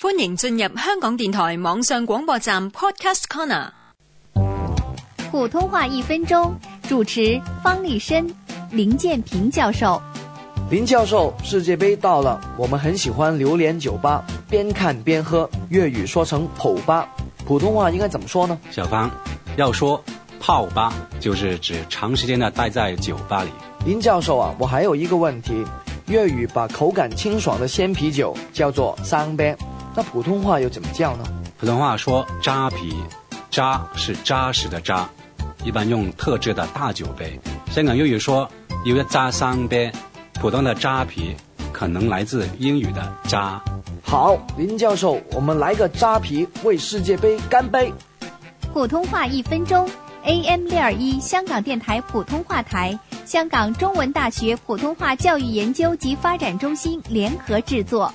欢迎进入香港电台网上广播站 Podcast Corner。普通话一分钟，主持方力申、林建平教授。林教授，世界杯到了，我们很喜欢榴莲酒吧，边看边喝。粤语说成“普吧”，普通话应该怎么说呢？小方，要说泡吧，就是指长时间的待在酒吧里。林教授啊，我还有一个问题，粤语把口感清爽的鲜啤酒叫做“生啤”，那普通话又怎么叫呢？普通话说扎啤，扎是扎实的扎，一般用特制的大酒杯。香港粤语说有一扎三杯。普通的扎啤可能来自英语的扎。好，林教授，我们来个扎啤，为世界杯干杯！普通话一分钟，AM 六二一香港电台普通话台，香港中文大学普通话教育研究及发展中心联合制作。